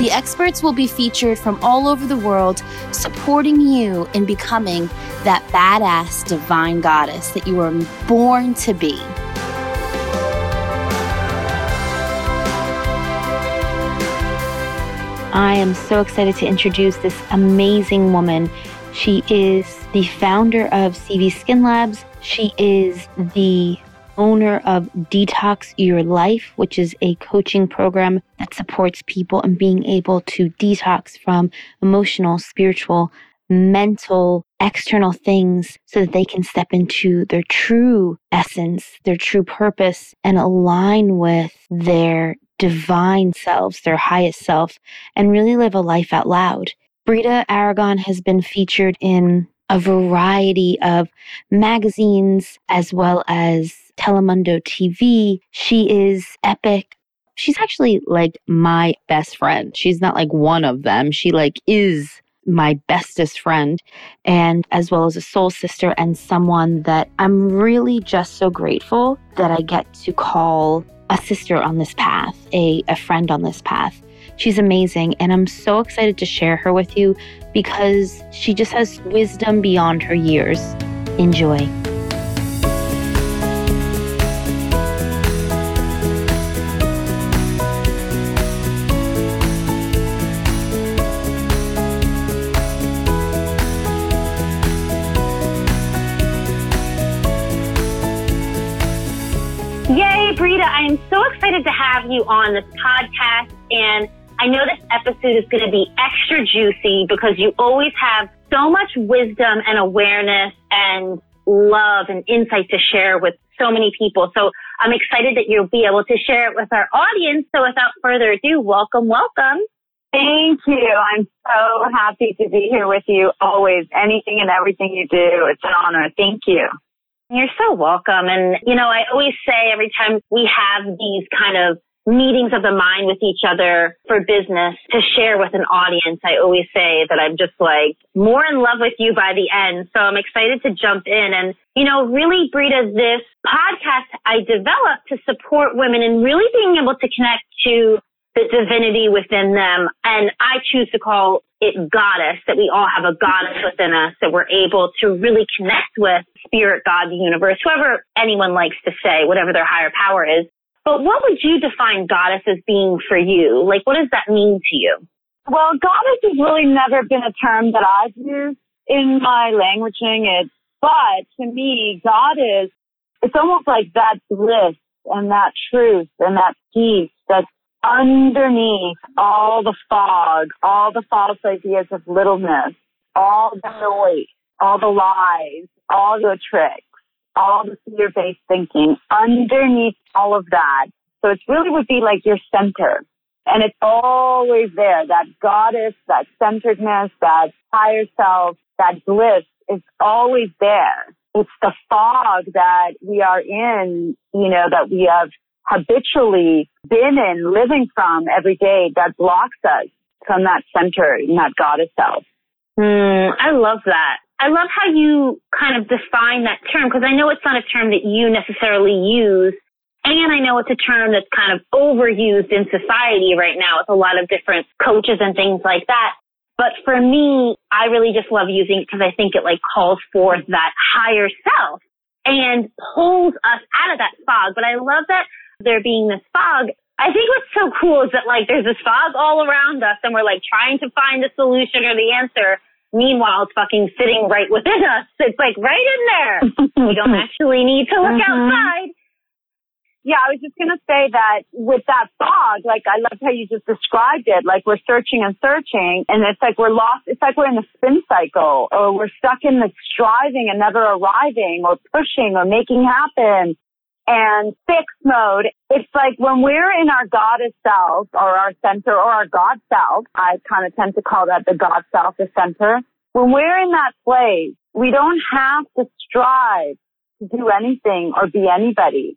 The experts will be featured from all over the world, supporting you in becoming that badass divine goddess that you were born to be. I am so excited to introduce this amazing woman. She is the founder of CV Skin Labs. She is the owner of Detox Your Life, which is a coaching program that supports people in being able to detox from emotional, spiritual, mental, external things so that they can step into their true essence, their true purpose, and align with their divine selves, their highest self, and really live a life out loud. Britta Aragon has been featured in a variety of magazines as well as Telemundo TV. She is epic. She's actually like my best friend. She's not like one of them. She like is my bestest friend and as well as a soul sister and someone that I'm really just so grateful that I get to call a sister on this path, a, a friend on this path. She's amazing, and I'm so excited to share her with you because she just has wisdom beyond her years. Enjoy. Excited to have you on this podcast. And I know this episode is going to be extra juicy because you always have so much wisdom and awareness and love and insight to share with so many people. So I'm excited that you'll be able to share it with our audience. So without further ado, welcome, welcome. Thank you. I'm so happy to be here with you always. Anything and everything you do, it's an honor. Thank you. You're so welcome. And, you know, I always say every time we have these kind of meetings of the mind with each other for business to share with an audience, I always say that I'm just like more in love with you by the end. So I'm excited to jump in and, you know, really, Britta, this podcast I developed to support women and really being able to connect to the divinity within them. And I choose to call it goddess, that we all have a goddess within us, that we're able to really connect with spirit, God, the universe, whoever anyone likes to say, whatever their higher power is. But what would you define goddess as being for you? Like, what does that mean to you? Well, goddess has really never been a term that I've used in my languaging. It, but to me, God is, it's almost like that bliss and that truth and that peace underneath all the fog, all the false ideas of littleness, all the noise, all the lies, all the tricks, all the fear-based thinking, underneath all of that. So it really would be like your center. And it's always there. That goddess, that centeredness, that higher self, that bliss is always there. It's the fog that we are in, you know, that we have habitually been in, living from every day that blocks us from that center and that goddess self. Mm, I love that. I love how you kind of define that term because I know it's not a term that you necessarily use. And I know it's a term that's kind of overused in society right now with a lot of different coaches and things like that. But for me, I really just love using it because I think it like calls forth that higher self and pulls us out of that fog. But I love that there being this fog. I think what's so cool is that like there's this fog all around us and we're like trying to find the solution or the answer. Meanwhile, it's fucking sitting right within us. It's like right in there. we don't actually need to look mm-hmm. outside. Yeah, I was just going to say that with that fog, like I loved how you just described it. Like we're searching and searching and it's like we're lost. It's like we're in a spin cycle or we're stuck in the striving and never arriving or pushing or making happen and fixed mode. It's like when we're in our goddess self or our center or our God self, I kind of tend to call that the God self, the center. when we're in that place, we don't have to strive to do anything or be anybody.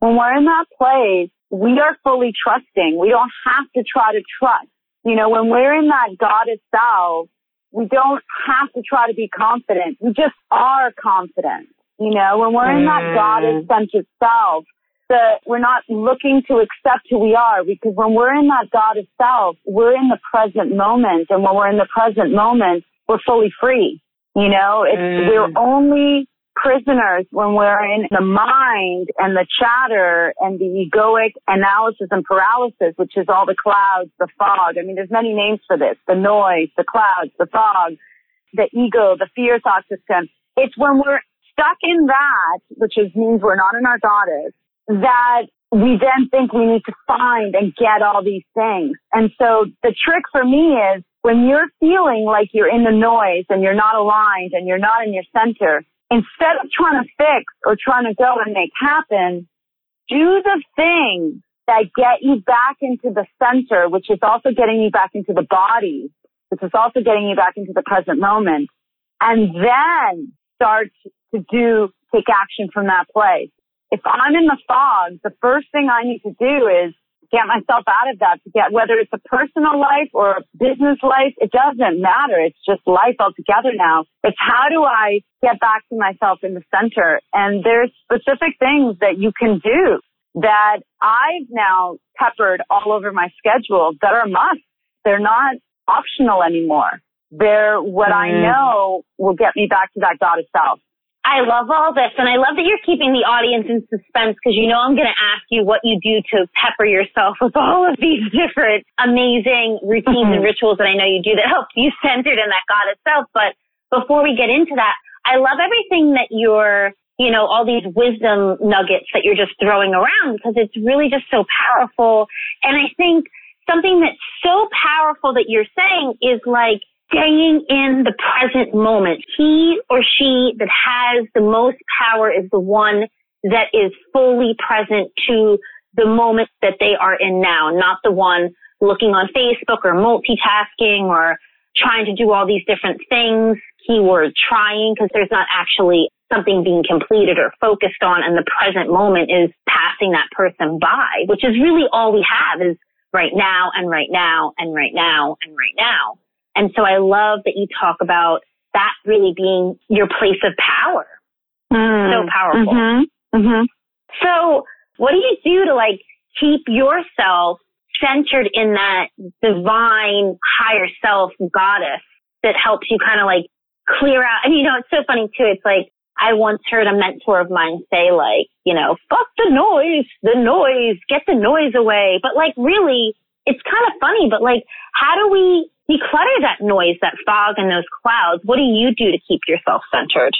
When we're in that place, we are fully trusting. We don't have to try to trust. You know, when we're in that goddess self, we don't have to try to be confident. We just are confident. You know, when we're in that mm. goddess centered self, that we're not looking to accept who we are because when we're in that goddess self, we're in the present moment. And when we're in the present moment, we're fully free. You know, it's, mm. we're only prisoners when we're in the mind and the chatter and the egoic analysis and paralysis, which is all the clouds, the fog. I mean, there's many names for this. The noise, the clouds, the fog, the ego, the fear thought system. It's when we're stuck in that, which is, means we're not in our goddess, that we then think we need to find and get all these things. And so the trick for me is when you're feeling like you're in the noise and you're not aligned and you're not in your center, instead of trying to fix or trying to go and make happen, do the things that get you back into the center, which is also getting you back into the body, which is also getting you back into the present moment, and then start to do, take action from that place. If I'm in the fog, the first thing I need to do is get myself out of that to get whether it's a personal life or a business life, it doesn't matter. It's just life altogether now. It's how do I get back to myself in the center? And there's specific things that you can do that I've now peppered all over my schedule that are must. They're not optional anymore. They're what mm. I know will get me back to that goddess self. I love all this and I love that you're keeping the audience in suspense because you know I'm going to ask you what you do to pepper yourself with all of these different amazing routines mm-hmm. and rituals that I know you do that help you centered in that God itself. But before we get into that, I love everything that you're, you know, all these wisdom nuggets that you're just throwing around because it's really just so powerful. And I think something that's so powerful that you're saying is like, staying in the present moment. He or she that has the most power is the one that is fully present to the moment that they are in now, not the one looking on Facebook or multitasking or trying to do all these different things, keyword trying, because there's not actually something being completed or focused on and the present moment is passing that person by, which is really all we have is right now and right now and right now and right now. And so I love that you talk about that really being your place of power. Mm. So powerful. Mm-hmm. Mm-hmm. So what do you do to like keep yourself centered in that divine higher self goddess that helps you kind of like clear out? And you know, it's so funny too. It's like, I once heard a mentor of mine say like, you know, fuck the noise, the noise, get the noise away. But like really, it's kind of funny, but like, how do we declutter that noise, that fog and those clouds? What do you do to keep yourself centered?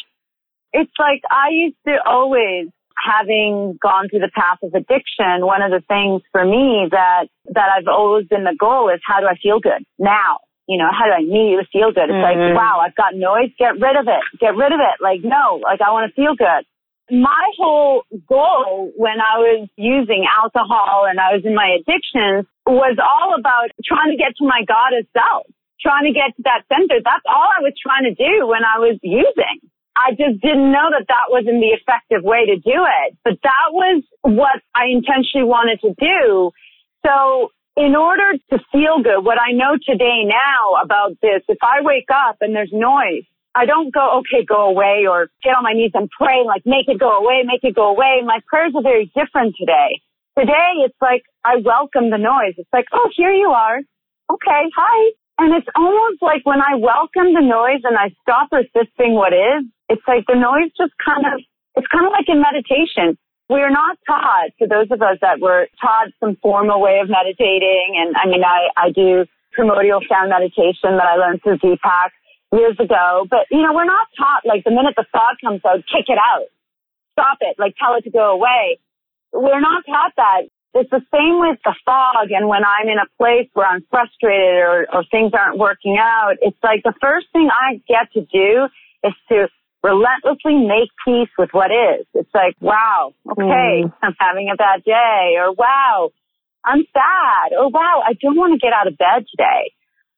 It's like I used to always having gone through the path of addiction, one of the things for me that, that I've always been the goal is how do I feel good now? You know, how do I immediately feel good? It's mm-hmm. like, wow, I've got noise. Get rid of it. Get rid of it. Like, no, like I want to feel good my whole goal when I was using alcohol and I was in my addictions was all about trying to get to my goddess self, trying to get to that center. That's all I was trying to do when I was using. I just didn't know that that wasn't the effective way to do it, but that was what I intentionally wanted to do. So in order to feel good, what I know today now about this, if I wake up and there's noise, I don't go, okay, go away or get on my knees and pray, like make it go away, make it go away. My prayers are very different today. Today it's like I welcome the noise. It's like, oh, here you are. Okay, hi. And it's almost like when I welcome the noise and I stop resisting what is, it's like the noise just kind of, it's kind of like in meditation. We are not taught, for those of us that were taught some formal way of meditating, and I mean, I, I do primordial sound meditation that I learned through Deepak years ago. But, you know, we're not taught like the minute the thought comes out, kick it out, stop it, like tell it to go away. We're not taught that. It's the same with the fog and when I'm in a place where I'm frustrated or, or things aren't working out, it's like the first thing I get to do is to relentlessly make peace with what is. It's like, wow, okay, mm. I'm having a bad day or wow, I'm sad or wow, I don't want to get out of bed today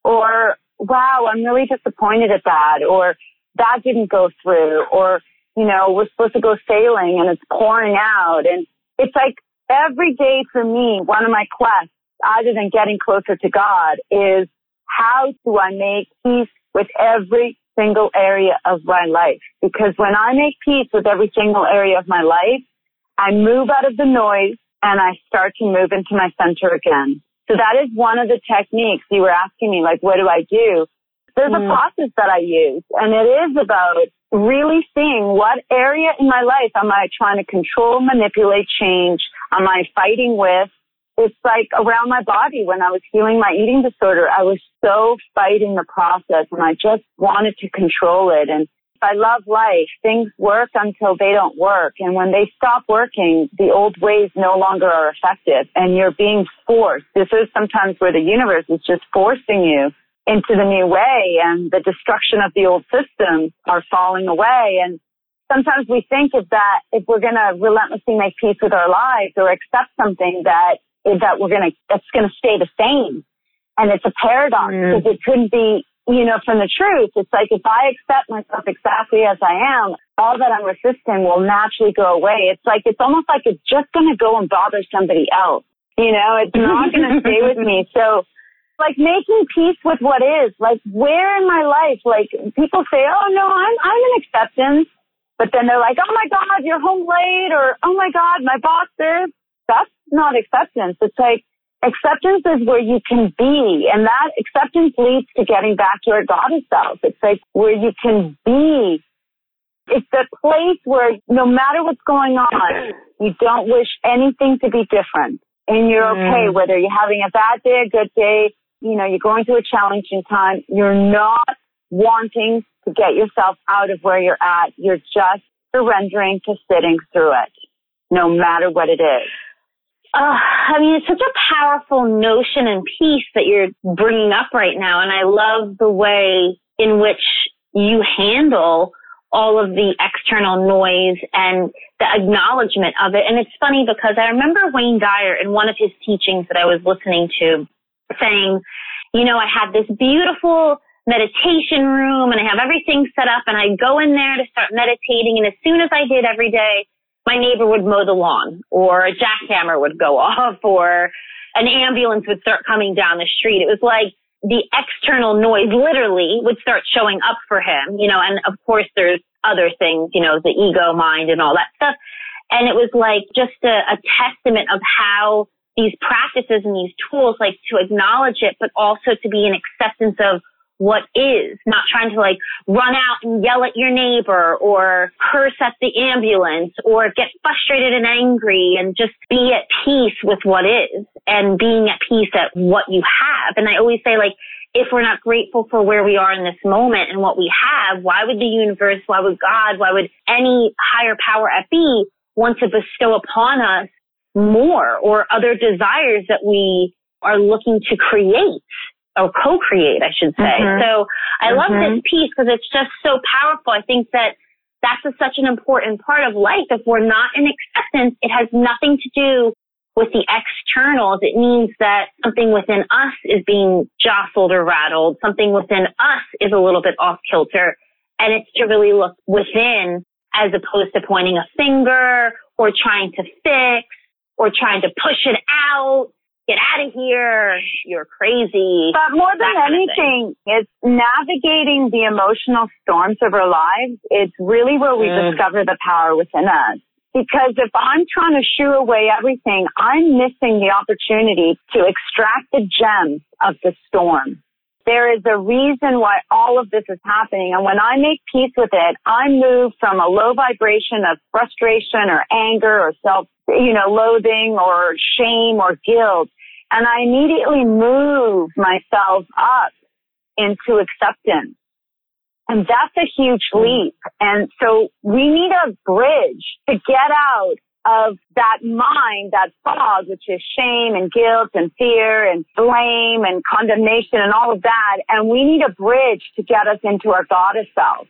or wow, I'm really disappointed at that, or that didn't go through, or, you know, we're supposed to go sailing and it's pouring out. And it's like every day for me, one of my quests, other than getting closer to God, is how do I make peace with every single area of my life? Because when I make peace with every single area of my life, I move out of the noise and I start to move into my center again. So that is one of the techniques you were asking me, like, what do I do? There's mm. a process that I use and it is about really seeing what area in my life am I trying to control, manipulate, change? Am I fighting with? It's like around my body when I was healing my eating disorder, I was so fighting the process and I just wanted to control it. And I love life. Things work until they don't work. And when they stop working, the old ways no longer are effective and you're being forced. This is sometimes where the universe is just forcing you into the new way and the destruction of the old systems are falling away. And sometimes we think of that if we're going to relentlessly make peace with our lives or accept something that that we're going to that's going to stay the same. And it's a paradox mm. because it couldn't be you know, from the truth. It's like if I accept myself exactly as I am, all that I'm resisting will naturally go away. It's like, it's almost like it's just going to go and bother somebody else. You know, it's not going to stay with me. So, like making peace with what is, like where in my life, like people say, oh no, I'm, I'm in acceptance. But then they're like, oh my God, you're home late or, oh my God, my boss this. That's not acceptance. It's like, acceptance is where you can be and that acceptance leads to getting back to your goddess self. It's like where you can be. It's the place where no matter what's going on, you don't wish anything to be different and you're mm. okay, whether you're having a bad day, a good day, you know, you're going through a challenging time. You're not wanting to get yourself out of where you're at. You're just surrendering to sitting through it, no matter what it is. I mean, it's such a powerful notion and piece that you're bringing up right now. And I love the way in which you handle all of the external noise and the acknowledgement of it. And it's funny because I remember Wayne Dyer in one of his teachings that I was listening to saying, you know, I have this beautiful meditation room and I have everything set up and I go in there to start meditating. And as soon as I did every day, my neighbor would mow the lawn or a jackhammer would go off or an ambulance would start coming down the street. It was like the external noise literally would start showing up for him, you know, and of course there's other things, you know, the ego mind and all that stuff. And it was like just a, a testament of how these practices and these tools, like to acknowledge it, but also to be an acceptance of what is, not trying to like run out and yell at your neighbor or curse at the ambulance or get frustrated and angry and just be at peace with what is and being at peace at what you have. And I always say like, if we're not grateful for where we are in this moment and what we have, why would the universe, why would God, why would any higher power at be want to bestow upon us more or other desires that we are looking to create? Or co-create, I should say. Mm-hmm. So I mm-hmm. love this piece because it's just so powerful. I think that that's a, such an important part of life. If we're not in acceptance, it has nothing to do with the externals. It means that something within us is being jostled or rattled. Something within us is a little bit off kilter. And it's to really look within as opposed to pointing a finger or trying to fix or trying to push it out get out of here. You're crazy. But more than anything, it's navigating the emotional storms of our lives. It's really where we mm. discover the power within us. Because if I'm trying to shoo away everything, I'm missing the opportunity to extract the gems of the storm. There is a reason why all of this is happening. And when I make peace with it, I move from a low vibration of frustration or anger or self, you know, loathing or shame or guilt and I immediately move myself up into acceptance. And that's a huge mm. leap. And so we need a bridge to get out of that mind, that fog, which is shame and guilt and fear and blame and condemnation and all of that. And we need a bridge to get us into our goddess self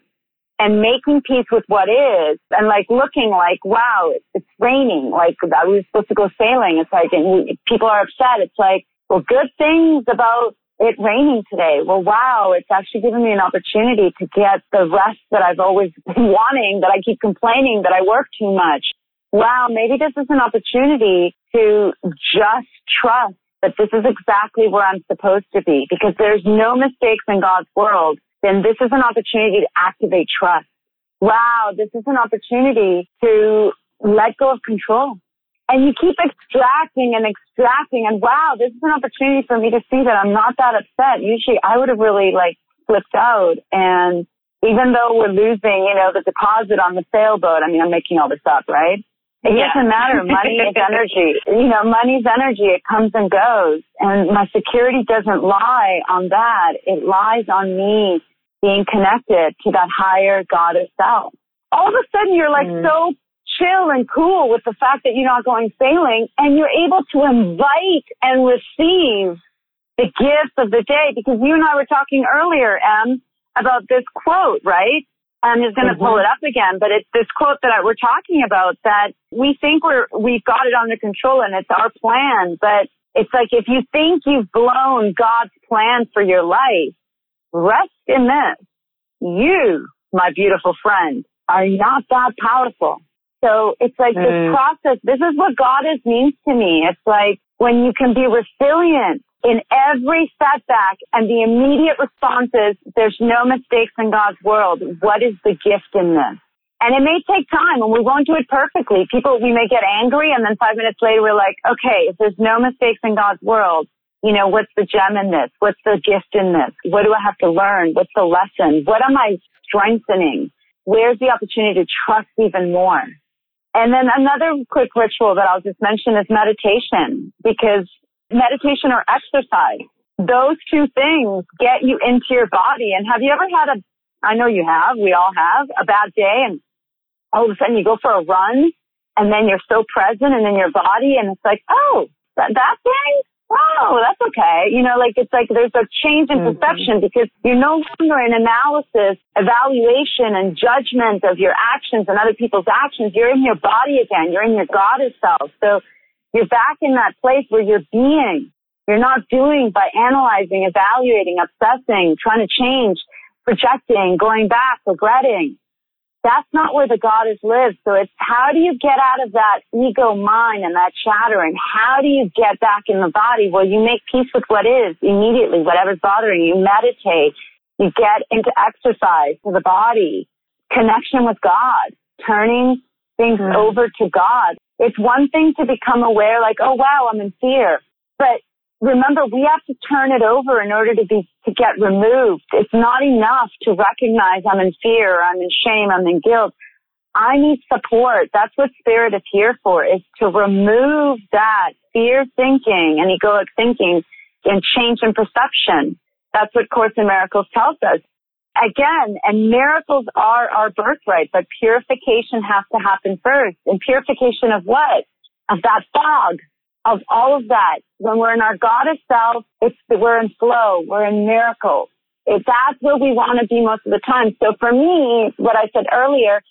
and making peace with what is and like looking like, wow, it's raining. Like I was supposed to go sailing. It's like, and people are upset. It's like, well, good things about it raining today. Well, wow, it's actually given me an opportunity to get the rest that I've always been wanting, that I keep complaining that I work too much. Wow, maybe this is an opportunity to just trust that this is exactly where I'm supposed to be because there's no mistakes in God's world. Then this is an opportunity to activate trust. Wow, this is an opportunity to let go of control and you keep extracting and extracting and wow, this is an opportunity for me to see that I'm not that upset. Usually I would have really like flipped out and even though we're losing, you know, the deposit on the sailboat, I mean, I'm making all this up, right? It yeah. doesn't matter. Money is energy. You know, money's energy. It comes and goes. And my security doesn't lie on that. It lies on me being connected to that higher goddess self. All of a sudden you're like mm. so chill and cool with the fact that you're not going sailing and you're able to invite and receive the gifts of the day because you and I were talking earlier, Em, about this quote, right? I'm just going to mm-hmm. pull it up again, but it's this quote that I, we're talking about that we think we're, we've got it under control and it's our plan, but it's like if you think you've blown God's plan for your life, rest in this. You, my beautiful friend, are not that powerful. So it's like mm. this process. This is what Goddess means to me. It's like when you can be resilient in every setback and the immediate response is there's no mistakes in God's world. What is the gift in this? And it may take time and we won't do it perfectly. People, we may get angry and then five minutes later we're like, okay, if there's no mistakes in God's world, you know, what's the gem in this? What's the gift in this? What do I have to learn? What's the lesson? What am I strengthening? Where's the opportunity to trust even more? And then another quick ritual that I'll just mention is meditation because meditation or exercise, those two things get you into your body. And have you ever had a, I know you have, we all have, a bad day and all of a sudden you go for a run and then you're so present and in your body and it's like, oh, that, that thing? Oh, that's okay. You know, like it's like there's a change in mm-hmm. perception because you're no longer in analysis, evaluation and judgment of your actions and other people's actions. You're in your body again. You're in your goddess self. So you're back in that place where you're being. You're not doing by analyzing, evaluating, obsessing, trying to change, projecting, going back, regretting that's not where the goddess lives. So it's how do you get out of that ego mind and that chattering? How do you get back in the body? Well, you make peace with what is immediately, whatever's bothering you. Meditate. You get into exercise for the body, connection with God, turning things mm. over to God. It's one thing to become aware, like, oh wow, I'm in fear. But remember, we have to turn it over in order to be, to get removed. It's not enough to recognize I'm in fear, I'm in shame, I'm in guilt. I need support. That's what spirit is here for, is to remove that fear thinking and egoic thinking and change in perception. That's what Course in Miracles tells us. Again, and miracles are our birthright, but purification has to happen first. And purification of what? Of that fog, of all of that. When we're in our goddess self, it's we're in flow, we're in miracles. If that's where we want to be most of the time. So for me, what I said earlier,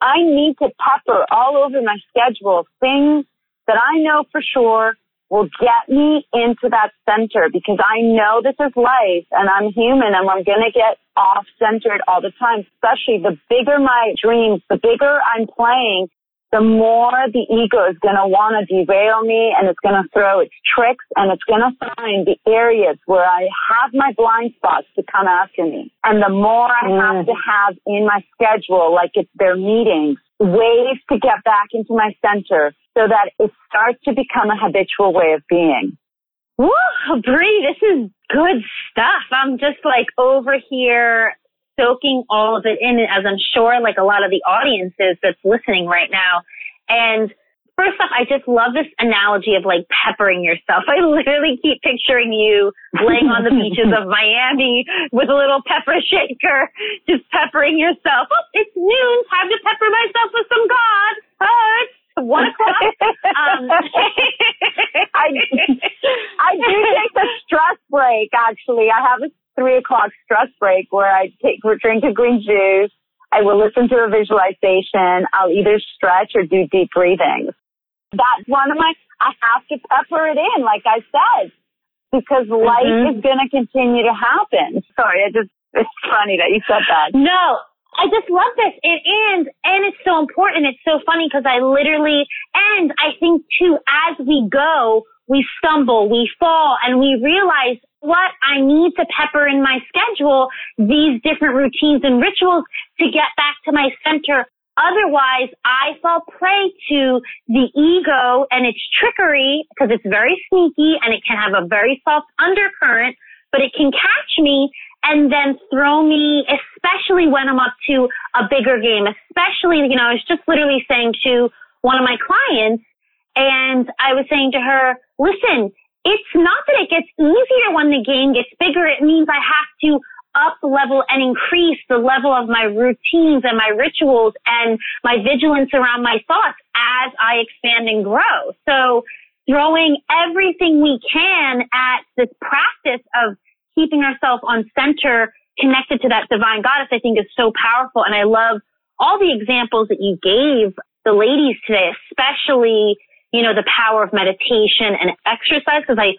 I need to pepper all over my schedule things that I know for sure will get me into that center because I know this is life and I'm human and I'm going to get off centered all the time, especially the bigger my dreams, the bigger I'm playing, the more the ego is going to want to derail me and it's going to throw its tricks and it's going to find the areas where I have my blind spots to come after me. And the more I mm. have to have in my schedule, like it's their meetings, ways to get back into my center so that it starts to become a habitual way of being. Woo, Brie, this is good stuff. I'm just like over here soaking all of it in as I'm sure like a lot of the audiences that's listening right now. And first off, I just love this analogy of like peppering yourself. I literally keep picturing you laying on the beaches of Miami with a little pepper shaker, just peppering yourself. Oh, it's noon. Time to pepper myself with some God. Oh, it's one o'clock. um, I, I do take the stress break. Actually, I have a three o'clock stress break where I take drink a green juice. I will listen to a visualization. I'll either stretch or do deep breathing. That's one of my. I have to pepper it in, like I said. because life mm-hmm. is going to continue to happen. Sorry, I just, it's funny that you said that. No, I just love this. It and and it's so important. It's so funny because I literally and I think too as we go, we stumble, we fall, and we realize what I need to pepper in my schedule these different routines and rituals to get back to my center. Otherwise, I fall prey to the ego and its trickery because it's very sneaky and it can have a very soft undercurrent, but it can catch me and then throw me, especially when I'm up to a bigger game, especially, you know, I was just literally saying to one of my clients, and I was saying to her, listen, it's not that it gets easier when the game gets bigger. It means I have to up level and increase the level of my routines and my rituals and my vigilance around my thoughts as I expand and grow. So throwing everything we can at this practice of keeping ourselves on center, connected to that divine goddess, I think is so powerful. And I love all the examples that you gave the ladies today, especially, you know, the power of meditation and exercise, because I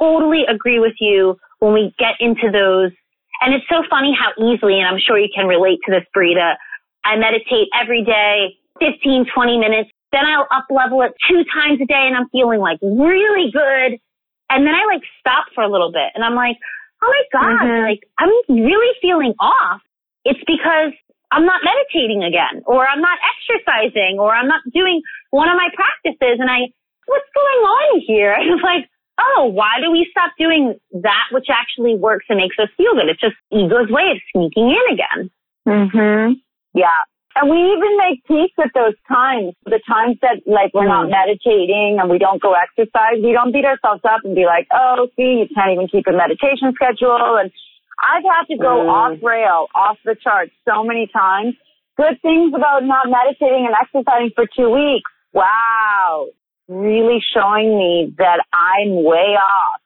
totally agree with you when we get into those. And it's so funny how easily, and I'm sure you can relate to this, Britta. I meditate every day, 15, 20 minutes. Then I'll up level it two times a day and I'm feeling like really good. And then I like stop for a little bit and I'm like, oh my God, mm-hmm. like I'm really feeling off. It's because I'm not meditating again, or I'm not exercising, or I'm not doing one of my practices. And I, what's going on here? And it's like, oh, why do we stop doing that which actually works and makes us feel good? It's just ego's way of sneaking in again. Mm-hmm. Yeah. And we even make peace with those times. The times that like we're not mm. meditating and we don't go exercise, we don't beat ourselves up and be like, oh, see, you can't even keep a meditation schedule. And I've had to go mm. off rail, off the charts so many times. Good things about not meditating and exercising for two weeks. Wow. Really showing me that I'm way off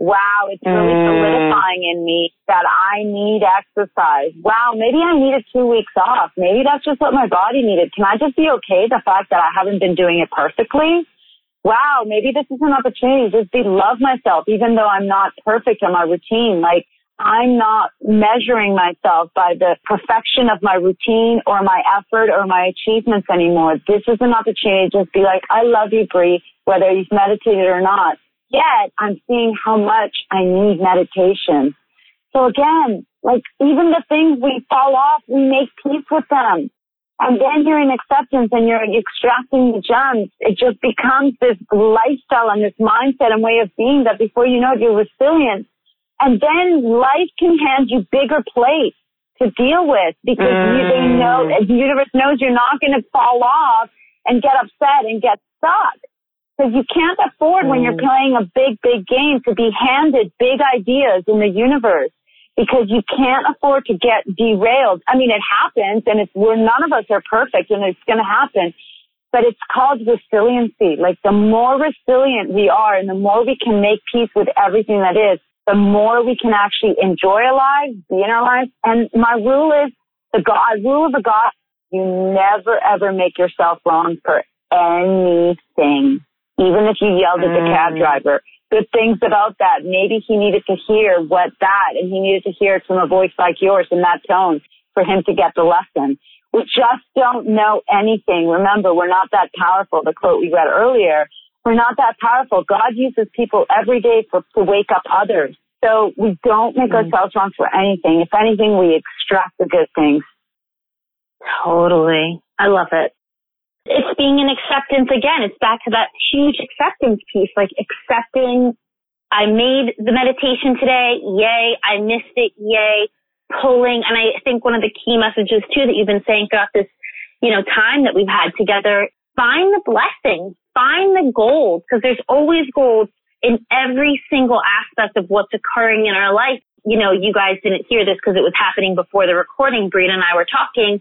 wow, it's really mm. solidifying in me that I need exercise. Wow, maybe I needed two weeks off. Maybe that's just what my body needed. Can I just be okay the fact that I haven't been doing it perfectly? Wow, maybe this is an opportunity to just be love myself, even though I'm not perfect in my routine. Like, I'm not measuring myself by the perfection of my routine or my effort or my achievements anymore. This is an opportunity to just be like, I love you, Brie, whether you've meditated or not yet I'm seeing how much I need meditation. So again, like even the things we fall off, we make peace with them. And then you're in acceptance and you're extracting the gems. It just becomes this lifestyle and this mindset and way of being that before you know it, you're resilient. And then life can hand you bigger plates to deal with because mm. you, they know, mm. the universe knows you're not going to fall off and get upset and get stuck. Because you can't afford when you're mm. playing a big, big game to be handed big ideas in the universe because you can't afford to get derailed. I mean, it happens and it's, we're, none of us are perfect and it's going to happen, but it's called resiliency. Like the more resilient we are and the more we can make peace with everything that is, the more we can actually enjoy our lives, be in our lives. And my rule is the God, rule of the God, you never ever make yourself wrong for anything even if you yelled at the cab mm. driver. Good things about that. Maybe he needed to hear what that, and he needed to hear it from a voice like yours in that tone for him to get the lesson. We just don't know anything. Remember, we're not that powerful. The quote we read earlier, we're not that powerful. God uses people every day for, to wake up others. So we don't make mm ourselves wrong for anything. If anything, we extract the good things. Totally. I love it it's being an acceptance again. It's back to that huge acceptance piece, like accepting I made the meditation today. Yay. I missed it. Yay. Pulling. And I think one of the key messages too that you've been saying throughout this, you know, time that we've had together, find the blessings, find the gold, because there's always gold in every single aspect of what's occurring in our life. You know, you guys didn't hear this because it was happening before the recording. Britta and I were talking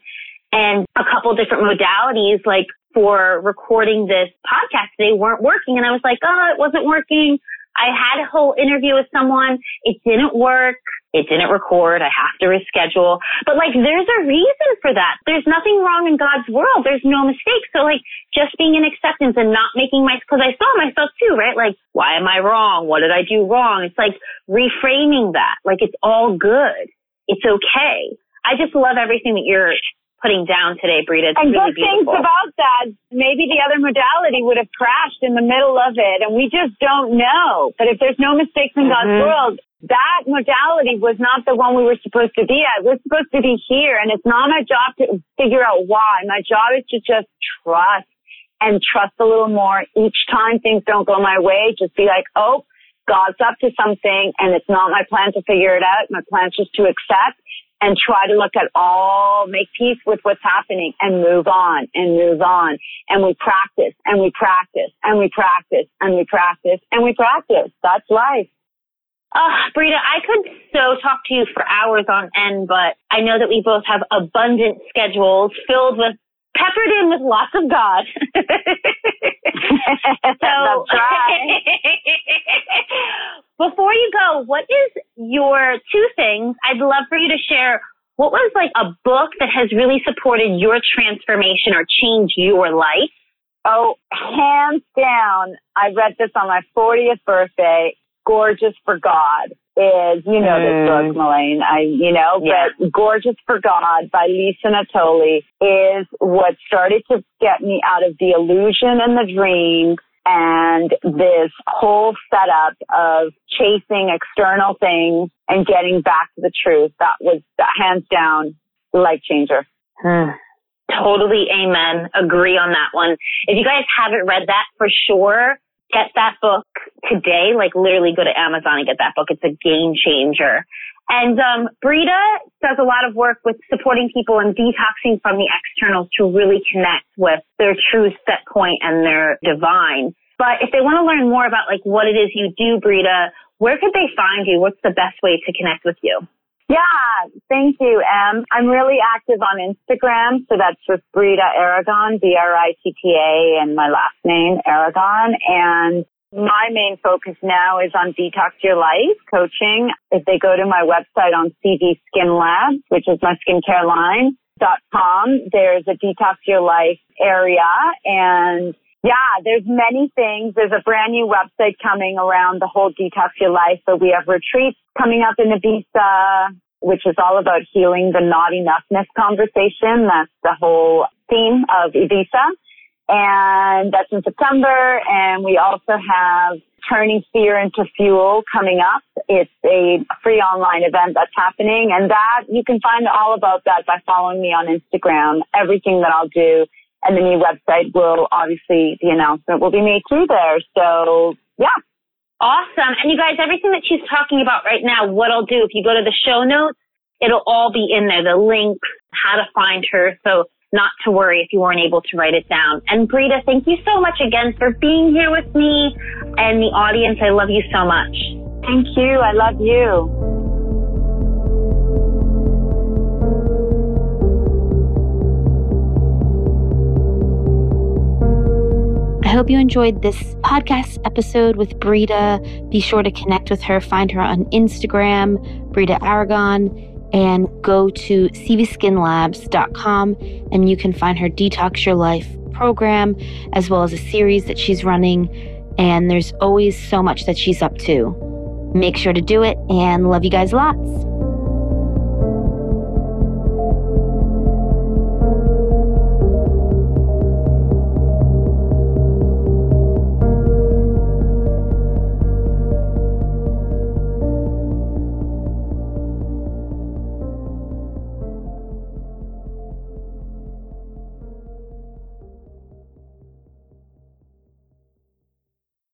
and a couple different modalities like for recording this podcast they weren't working and I was like, oh, it wasn't working. I had a whole interview with someone. It didn't work. It didn't record. I have to reschedule. But like, there's a reason for that. There's nothing wrong in God's world. There's no mistake. So like, just being in acceptance and not making my, cause I saw myself too, right? Like, why am I wrong? What did I do wrong? It's like reframing that. Like, it's all good. It's okay. I just love everything that you're putting down today, Britta. It's and really good things about that. Maybe the other modality would have crashed in the middle of it, and we just don't know. But if there's no mistakes in mm-hmm. God's world, that modality was not the one we were supposed to be at. We're supposed to be here, and it's not my job to figure out why. My job is to just trust and trust a little more. Each time things don't go my way, just be like, oh, God's up to something, and it's not my plan to figure it out. My plan is just to accept and try to look at all, make peace with what's happening and move on and move on. And we practice and we practice and we practice and we practice and we practice. That's life. Oh, Britta, I could so talk to you for hours on end, but I know that we both have abundant schedules filled with peppered in with lots of God. so, before you go, what is your two things? I'd love for you to share. What was like a book that has really supported your transformation or changed your life? Oh, hands down. I read this on my 40th birthday. Gorgeous for God is, you know, mm. this book, Melaine, I, you know, yeah. but Gorgeous for God by Lisa Natoli is what started to get me out of the illusion and the dream and this whole setup of chasing external things and getting back to the truth. That was hands down life changer. Totally amen. Agree on that one. If you guys haven't read that for sure, get that book today. Like literally go to Amazon and get that book. It's a game changer. And um, Britta does a lot of work with supporting people and detoxing from the externals to really connect with their true set point and their divine. But if they want to learn more about like what it is you do, Britta, where could they find you? What's the best way to connect with you? Yeah, thank you, Em. I'm really active on Instagram, so that's just Britta Aragon, B-R-I-T-T-A, and my last name, Aragon. And my main focus now is on Detox Your Life coaching. If they go to my website on CV Skin Labs, which is my skincare line, dot com, there's a Detox Your Life area and yeah, there's many things. There's a brand new website coming around the whole Detox Your Life. So we have retreats coming up in Ibiza, which is all about healing the not enoughness conversation. That's the whole theme of Ibiza. And that's in September. And we also have Turning Fear into Fuel coming up. It's a free online event that's happening. And that, you can find all about that by following me on Instagram. Everything that I'll do and the new website will obviously, the announcement will be made through there. So yeah. Awesome. And you guys, everything that she's talking about right now, what I'll do, if you go to the show notes, it'll all be in there, the links, how to find her. So not to worry if you weren't able to write it down. And Britta, thank you so much again for being here with me and the audience. I love you so much. Thank you. I love you. I hope you enjoyed this podcast episode with Britta. Be sure to connect with her, find her on Instagram, Britta Aragon, and go to cvskinlabs.com and you can find her Detox Your Life program as well as a series that she's running. And there's always so much that she's up to. Make sure to do it and love you guys lots.